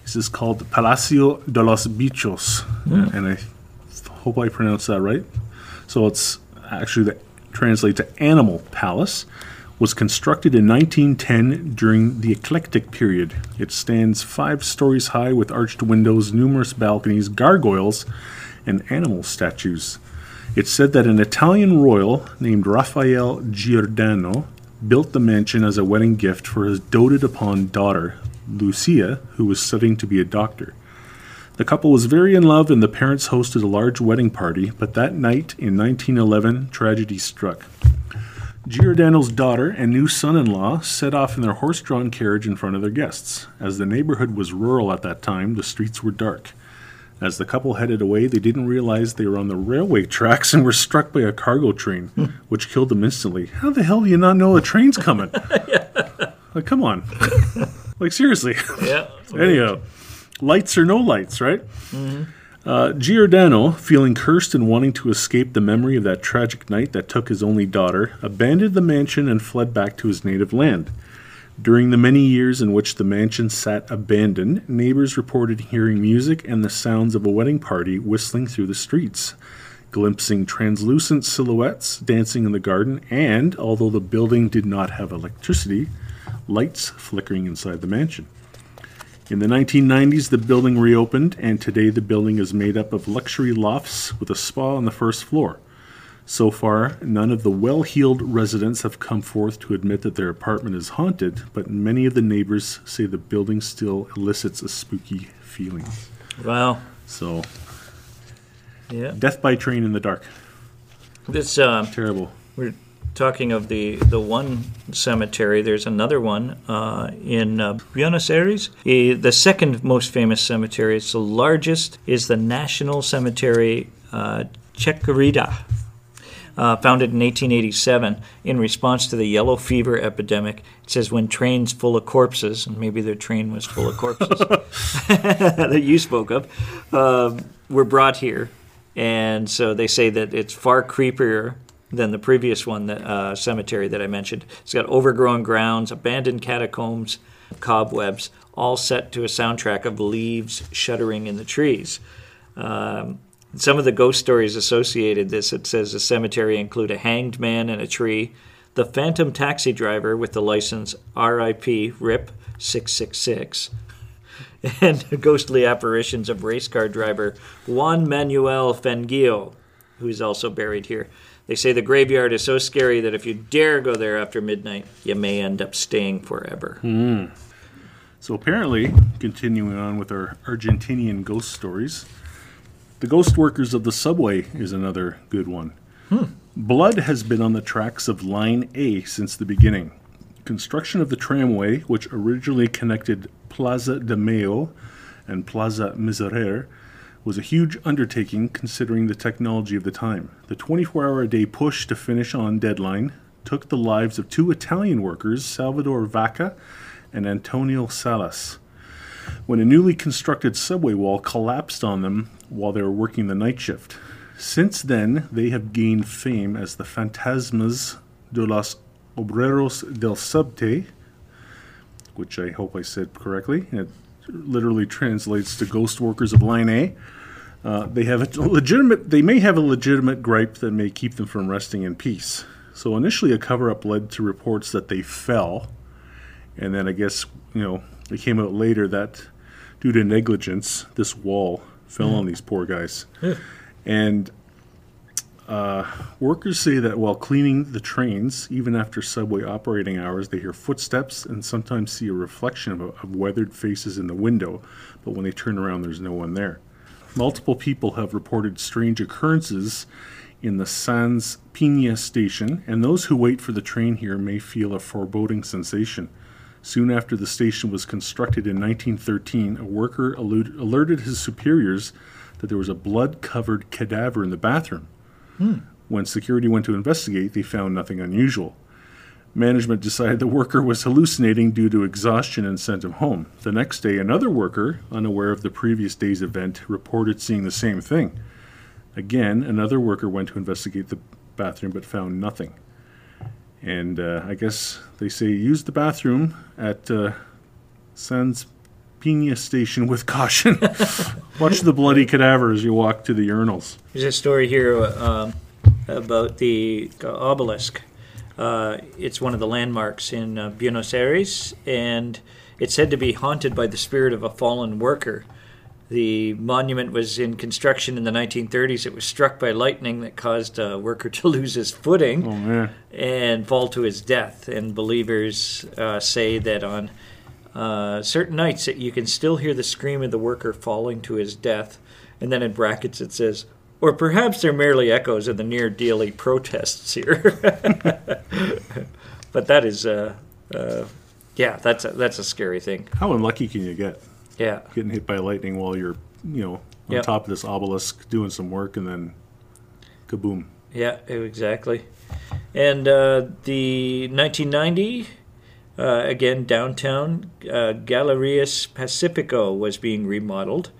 This is called Palacio de los Bichos, hmm. and I hope I pronounced that right. So it's actually that translate to Animal Palace. Was constructed in 1910 during the eclectic period. It stands five stories high with arched windows, numerous balconies, gargoyles, and animal statues. It's said that an Italian royal named Raphael Giordano built the mansion as a wedding gift for his doted upon daughter, Lucia, who was studying to be a doctor. The couple was very in love, and the parents hosted a large wedding party, but that night in 1911, tragedy struck. Giordano's daughter and new son in law set off in their horse drawn carriage in front of their guests. As the neighborhood was rural at that time, the streets were dark. As the couple headed away, they didn't realize they were on the railway tracks and were struck by a cargo train, which killed them instantly. How the hell do you not know a train's coming? Like, come on. like, seriously. Yeah. Anyhow, lights or no lights, right? Uh, Giordano, feeling cursed and wanting to escape the memory of that tragic night that took his only daughter, abandoned the mansion and fled back to his native land. During the many years in which the mansion sat abandoned, neighbors reported hearing music and the sounds of a wedding party whistling through the streets, glimpsing translucent silhouettes dancing in the garden, and, although the building did not have electricity, lights flickering inside the mansion. In the 1990s, the building reopened, and today the building is made up of luxury lofts with a spa on the first floor. So far, none of the well heeled residents have come forth to admit that their apartment is haunted, but many of the neighbors say the building still elicits a spooky feeling. Wow. So, Yeah. death by train in the dark. This um, Terrible. We're talking of the, the one cemetery. There's another one uh, in uh, Buenos Aires. Eh, the second most famous cemetery, it's the largest, is the National Cemetery uh, Chacarita. Uh, founded in 1887 in response to the yellow fever epidemic. It says when trains full of corpses, and maybe their train was full of corpses that you spoke of, um, were brought here and so they say that it's far creepier than the previous one, the uh, cemetery that I mentioned. It's got overgrown grounds, abandoned catacombs, cobwebs, all set to a soundtrack of leaves shuddering in the trees. Um, some of the ghost stories associated this, it says the cemetery include a hanged man in a tree, the phantom taxi driver with the license RIP RIP 666, and ghostly apparitions of race car driver Juan Manuel Fangio, who is also buried here. They say the graveyard is so scary that if you dare go there after midnight, you may end up staying forever. Hmm. So apparently, continuing on with our Argentinian ghost stories, the ghost workers of the subway is another good one. Hmm. Blood has been on the tracks of Line A since the beginning. Construction of the tramway, which originally connected Plaza de Mayo and Plaza Miserere, was a huge undertaking considering the technology of the time. The 24 hour a day push to finish on deadline took the lives of two Italian workers, Salvador Vaca and Antonio Salas, when a newly constructed subway wall collapsed on them while they were working the night shift. Since then, they have gained fame as the Fantasmas de los Obreros del Subte, which I hope I said correctly. It literally translates to ghost workers of Line A. Uh, they have a legitimate. They may have a legitimate gripe that may keep them from resting in peace. So initially, a cover-up led to reports that they fell, and then I guess you know it came out later that due to negligence, this wall fell on these poor guys. And uh, workers say that while cleaning the trains, even after subway operating hours, they hear footsteps and sometimes see a reflection of, of weathered faces in the window. But when they turn around, there's no one there. Multiple people have reported strange occurrences in the Sáenz Peña station, and those who wait for the train here may feel a foreboding sensation. Soon after the station was constructed in 1913, a worker alert- alerted his superiors that there was a blood covered cadaver in the bathroom. Hmm. When security went to investigate, they found nothing unusual. Management decided the worker was hallucinating due to exhaustion and sent him home. The next day, another worker, unaware of the previous day's event, reported seeing the same thing. Again, another worker went to investigate the bathroom but found nothing. And uh, I guess they say use the bathroom at uh, Sáenz station with caution. Watch the bloody cadaver as you walk to the urinals. There's a story here um, about the obelisk. Uh, it's one of the landmarks in uh, Buenos Aires, and it's said to be haunted by the spirit of a fallen worker. The monument was in construction in the 1930s. It was struck by lightning that caused a worker to lose his footing Oh and fall to his death. And believers uh, say that on uh, certain nights that you can still hear the scream of the worker falling to his death. And then in brackets it says, or perhaps they're merely echoes of the near daily protests here. but that is, uh, uh, yeah, that's a, that's a scary thing. How unlucky can you get? Yeah. Getting hit by lightning while you're, you know, on Yep. top of this obelisk doing some work and then kaboom. Yeah, exactly. And uh, the 1990, uh, again, downtown, uh, Galerías Pacifico was being remodeled,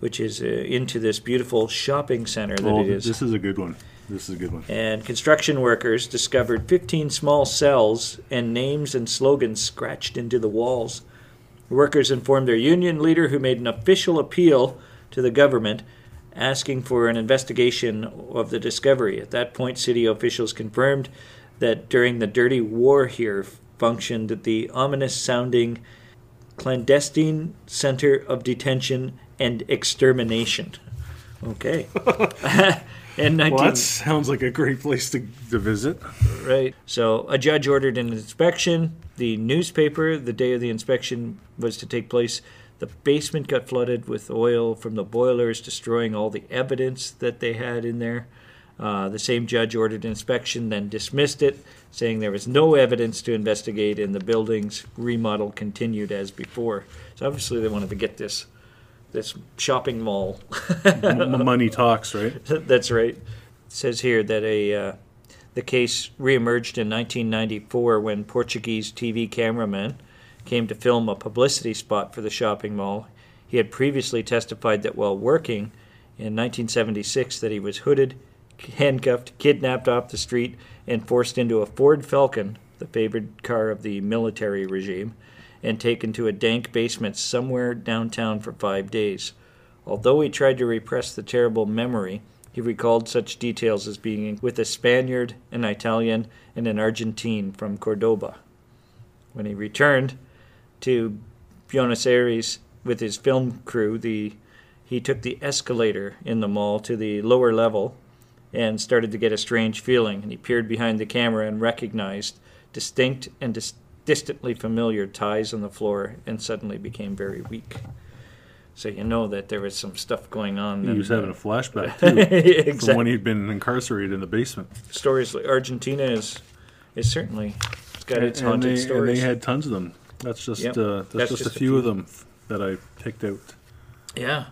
which is uh, into this beautiful shopping center that Oh, it is. this is a good one. This is a good one. and construction workers discovered 15 small cells and names and slogans scratched into the walls. Workers informed their union leader, who made an official appeal to the government asking for an investigation of the discovery. At that point, city officials confirmed that during the dirty war here functioned the ominous sounding clandestine center of detention and extermination. Okay. In 19- Well, that sounds like a great place to, to visit. Right. So a judge ordered an inspection. The newspaper, the day of the inspection was to take place. The basement got flooded with oil from the boilers, destroying all the evidence that they had in there. Uh, the same judge ordered inspection, then dismissed it, saying there was no evidence to investigate, and the building's remodel continued as before. So obviously, they wanted to get this this shopping mall money talks, right? That's right. It says here that a uh, the case reemerged in 1994 when Portuguese TV cameraman came to film a publicity spot for the shopping mall. He had previously testified that while working in 1976 that he was hooded, handcuffed, kidnapped off the street, and forced into a Ford Falcon, the favored car of the military regime, and taken to a dank basement somewhere downtown for five days. Although he tried to repress the terrible memory, he recalled such details as being with a Spaniard, an Italian, and an Argentine from Cordoba. When he returned to Buenos Aires with his film crew, the he took the escalator in the mall to the lower level and started to get a strange feeling. And he peered behind the camera and recognized distinct and dis- distantly familiar ties on the floor and suddenly became very weak. So you know that there was some stuff going on. He was having a uh, flashback too, from when he'd been incarcerated in the basement. stories like Argentina is is certainly it's got its and, haunted they, and stories. they had tons of them. That's just Yep. uh, that's, That's just, just a a few, few. of them that I picked out. yeah,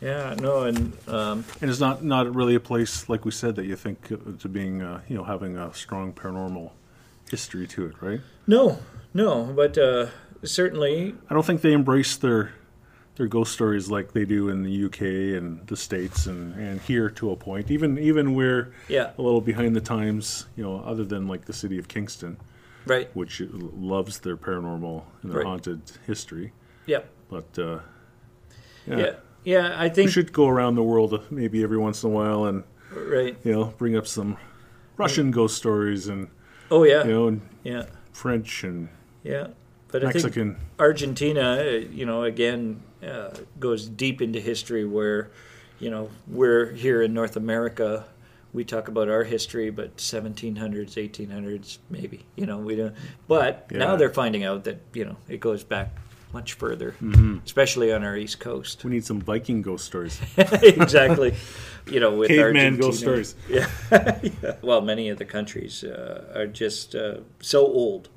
yeah, no, and um, And it's not not really a place like we said that you think to being uh, you know having a strong paranormal history to it, right? no, no, but uh, certainly, I don't think they embrace their their ghost stories like they do in the UK and the states and, and here to a point. Even even we're yeah, a little behind the times, you know, other than like the city of Kingston, right, which loves their paranormal and their Right. haunted history. yeah, But uh, yeah, yeah, yeah. I we think should go around the world maybe every once in a while and right. you know bring up some Russian ghost stories and Oh yeah, you know yeah, French and yeah. But I think Mexican. Argentina, uh, you know, again uh, goes deep into history where, you know, we're here in North America. We talk about our history, but 1700s, 1800s, maybe. You know, we don't. But now they're finding out that you know it goes back much further, Mm-hmm. especially on our east coast. We need some Viking ghost stories. exactly. You know, with Caveman ghost stories. Yeah. yeah. Well, many of the countries uh, are just uh, so old.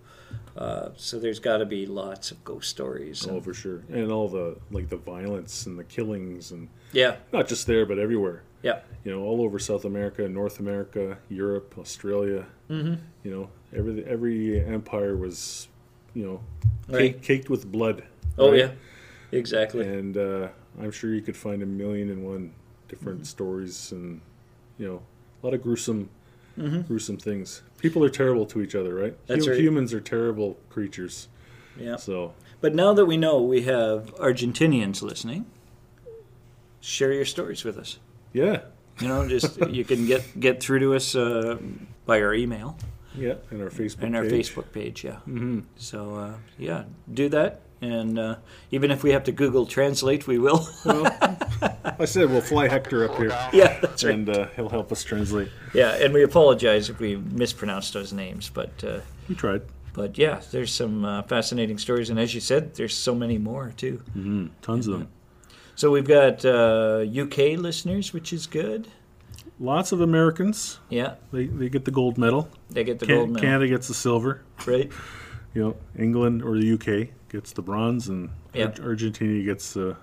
Uh, so there's got to be lots of ghost stories. Oh, and- for sure. And all the like the violence and the killings and yeah, not just there but everywhere. yeah, You know, all over South America, North America, Europe, Australia. Mm-hmm. You know, every every empire was, you know, Right. caked, caked with blood. Oh right? yeah, exactly. And uh, I'm sure you could find a million and one different stories and you know a lot of gruesome, gruesome things. People are terrible to each other, right? That's Hu- right. Humans are terrible creatures. Yeah. So But now that we know we have Argentinians listening, share your stories with us. yeah, You know, just you can get get through to us uh, by our email yeah, and our Facebook and our page. Facebook page. Yeah. Mm-hmm. So uh, yeah, do that, and uh, even if we have to Google Translate, we will. I said we'll fly Hector up here, yeah, that's right. and uh, he'll help us translate. Yeah, and we apologize if we mispronounced those names, but uh, We tried. but yeah, there's some uh, fascinating stories, and as you said, there's so many more too. Tons of them. So we've got uh, UK listeners, which is good. Lots of Americans. Yeah, They, they get the gold medal. they get the Can- gold medal, Canada gets the silver. right? You know, England or the UK gets the bronze, and Yeah. Ar- Argentina gets the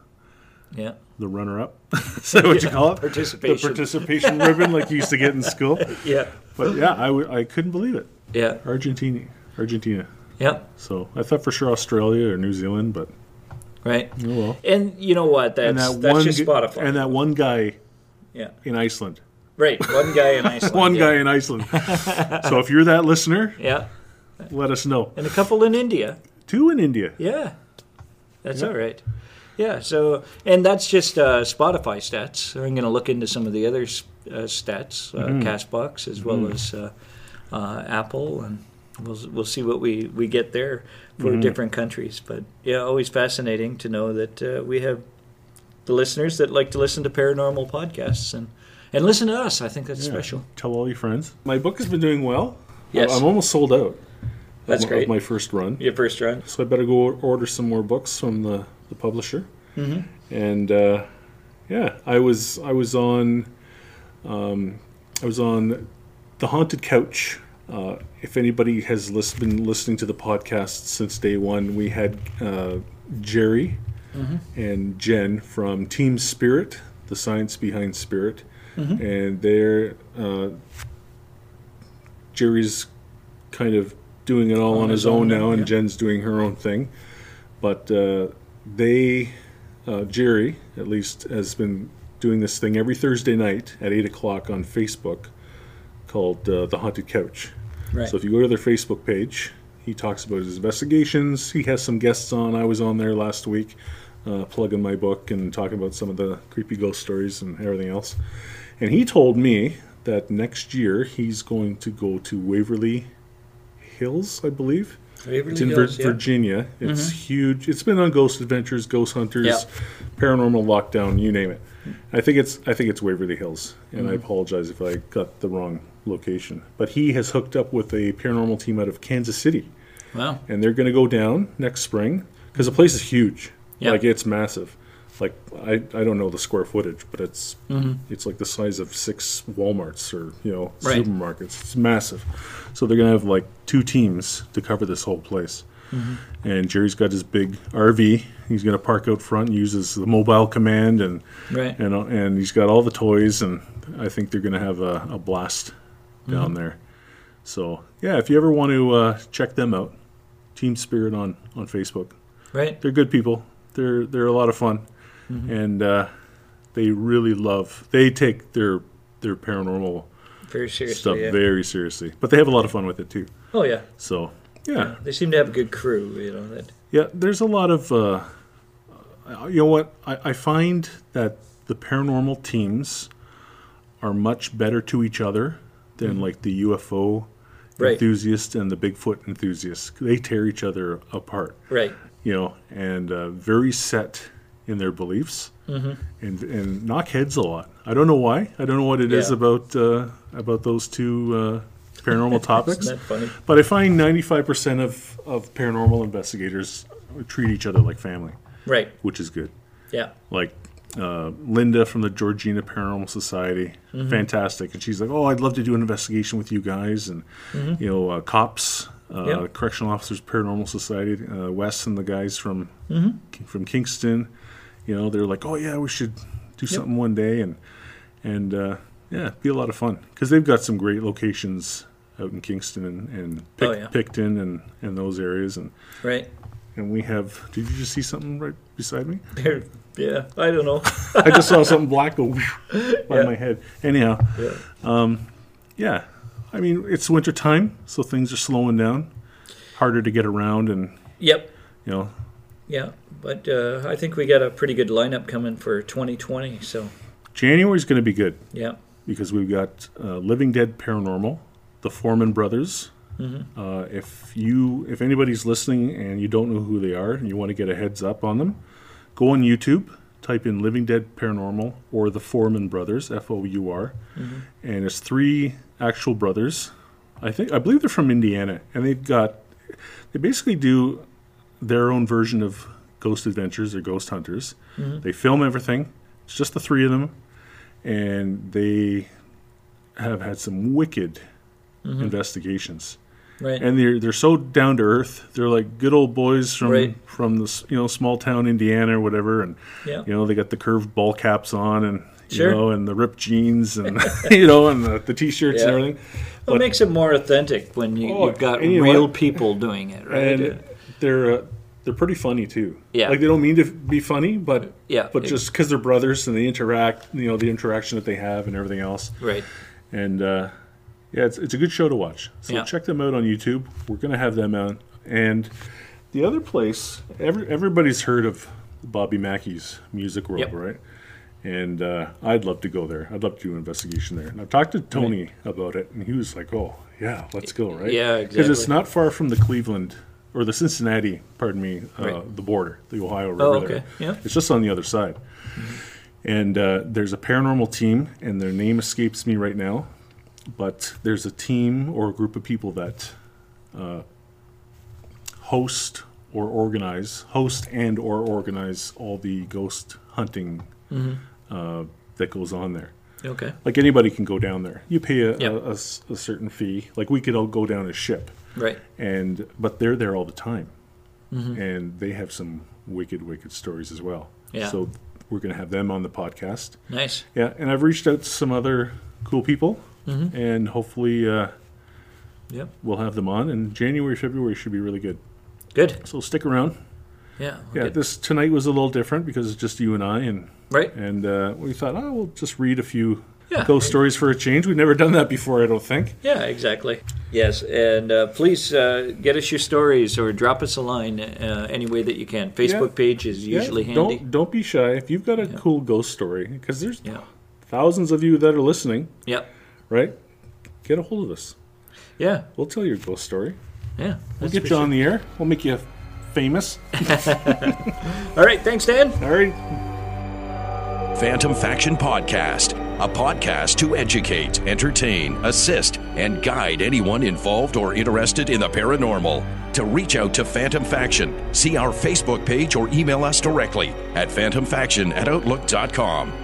Yeah, the runner up. Is that what you call it? Participation. The participation ribbon, like you used to get in school. yeah, But yeah, I, w- I couldn't believe it. yeah, Argentina, Argentina. yeah. So I thought for sure Australia or New Zealand, but Right. oh well. And you know what? That's And that that's one just Spotify. and that one guy yeah. in Iceland. Right. One guy in Iceland. One yeah. guy in Iceland. so if you're that listener, Yeah. let us know. And a couple in India. Two in India. Yeah. That's Yeah. all right. Yeah. So, and that's just uh, Spotify stats. I'm going to look into some of the other uh, stats, uh, Mm-hmm. Castbox, as well as uh, uh, Apple, and we'll we'll see what we we get there for Mm-hmm. different countries. But yeah, always fascinating to know that uh, we have the listeners that like to listen to paranormal podcasts and and listen to us. I think that's Yeah. special. Tell all your friends. My book has been doing well. Yes. I'm almost sold out. That's of, great. Of my first run. Your first run. So I better go order some more books from the, the publisher. Mm-hmm. And uh, yeah, I was I was on um, I was on the haunted couch. Uh, if anybody has lis- been listening to the podcast since day one, we had uh, Jerry and Jen from Team Spirit, the science behind Spirit, and they're uh, Jerry's kind of doing it all on, his, own, now, and. Jen's doing her own thing. But uh, they, uh, Jerry at least, has been doing this thing every Thursday night at eight o'clock on Facebook called uh, the Haunted Couch. Right. So if you go to their Facebook page, he talks about his investigations. He has some guests on. I was on there last week, uh, plugging my book and talking about some of the creepy ghost stories and everything else. And he told me that next year he's going to go to Waverly Hills, I believe. Waverly It's in Vir- Hills, yeah. Mm-hmm. Virginia. It's huge. It's been on Ghost Adventures, Ghost Hunters, Yeah. Paranormal Lockdown, you name it. I think it's I think it's Waverly Hills, and Mm-hmm. I apologize if I got the wrong location. But he has hooked up with a paranormal team out of Kansas City, Wow. and they're going to go down next spring because the place is huge. Yeah. Like it's massive. Like I, I don't know the square footage, but it's Mm-hmm. it's like the size of six WalMarts or you know Right. supermarkets. It's massive. So they're gonna have like two teams to cover this whole place. Mm-hmm. And Jerry's got his big RV. He's gonna park out front, uses the mobile command, and Right. and and he's got all the toys. And I think they're gonna have a, a blast down Mm-hmm. there. So yeah, if you ever want to uh, check them out, Team Spirit on on Facebook Right. they're good people. They're they're a lot of fun, Mm-hmm. and uh, they really love. They take their their paranormal Very seriously. stuff yeah. very seriously, but they have a lot of fun with it too. Oh yeah. So yeah, They seem to have a good crew. You know that. yeah. There's a lot of. Uh, you know what? I, I find that the paranormal teams are much better to each other than like the UFO Mm-hmm. Right. enthusiast and the Bigfoot enthusiasts. They tear each other apart. Right. you know, and uh, very set in their beliefs, Mm-hmm. and and knock heads a lot. I don't know why. I don't know what it is Yeah. about uh, about those two uh, paranormal topics. Isn't that funny? But I find ninety five percent of of paranormal investigators treat each other like family, Right. which is good. Yeah. Like uh, Linda from the Georgina Paranormal Society, Mm-hmm. fantastic, and she's like, "Oh, I'd love to do an investigation with you guys," and you know, uh, cops. Uh, Mm-hmm. Correctional Officers Paranormal Society, uh, Wes and the guys from Mm-hmm. from Kingston, you know, they're like, oh yeah, we should do something one day, and and uh, yeah, be a lot of fun because they've got some great locations out in Kingston and, and Pic- Oh, yeah. Picton and, and those areas, and Right. and we have. Did you just see something right beside me? They're- yeah. I don't know. I just saw something black go by Yeah. my head. Anyhow, yeah. yeah, I mean it's winter time, so things are slowing down, harder to get around, and Yep. you know Yeah. But uh, I think we got a pretty good lineup coming for 2020. So January's going to be good. yeah. because we've got uh, Living Dead Paranormal, the Fourman Brothers. Uh, if you, if anybody's listening and you don't know who they are and you want to get a heads up on them, go on YouTube, type in Living Dead Paranormal or the Fourman Brothers, F O U R, and it's three actual brothers. I think I believe they're from Indiana, and they've got they basically do their own version of Ghost Adventures or Ghost Hunters. They film everything. It's just the three of them and they have had some wicked investigations. Right. And they're they're so down to earth. They're like good old boys from Right. from this you know small town Indiana or whatever. And Yeah. you know they got the curved ball caps on and Sure. you know and the ripped jeans and you know and the, the t-shirts and everything. Well, it makes it more authentic when you, Oh, you've got and you know real people doing it, right? And they're uh, they're pretty funny too. Yeah. Like they don't mean to be funny, but Yeah. but just because they're brothers and they interact, you know, the interaction that they have and everything else. right. and uh, yeah, it's, it's a good show to watch. So Yeah. check them out on YouTube. We're gonna have them out, and the other place, every, everybody's heard of Bobby Mackey's Music World, Yep. right? And uh, I'd love to go there. I'd love to do an investigation there. And I've talked to Tony about it, and he was like, "Oh, yeah, let's go, right?" Yeah, exactly. Because it's not far from the Cleveland or the Cincinnati, pardon me, uh, Right. the border, the Ohio River. Oh, there. Yeah. It's just on the other side. And uh, there's a paranormal team, and their name escapes me right now. But there's a team or a group of people that uh, host or organize, host and or organize all the ghost hunting uh, that goes on there. Okay. Like anybody can go down there. You pay a, Yep. a- a a certain fee. Like we could all go down a ship, Right. and but they're there all the time, Mm-hmm. and they have some wicked, wicked stories as well. Yeah. So we're going to have them on the podcast. Nice. Yeah, and I've reached out to some other cool people, Mm-hmm. and hopefully uh, Yep. we'll have them on. And January, February should be really good. Good. So stick around. Yeah. Yeah, good. this tonight was a little different because it's just you and I, and right. and uh, we thought, oh, we'll just read a few Yeah. ghost stories for a change. We've never done that before, I don't think. Yeah, exactly. Yes, and uh, please uh, get us your stories or drop us a line uh, any way that you can. Facebook Yeah. page is Yeah, usually handy. Don't don't be shy if you've got a cool ghost story because there's Yeah. thousands of you that are listening, Yep. right? Get a hold of us. Yeah. We'll tell your ghost story. Yeah. We'll get you sure. on the air. We'll make you famous. All right. Thanks, Dan. All right. Phantom Faction Podcast, a podcast to educate, entertain, assist, and guide anyone involved or interested in the paranormal. To reach out to Phantom Faction, see our Facebook page or email us directly at phantomfaction at outlook.com.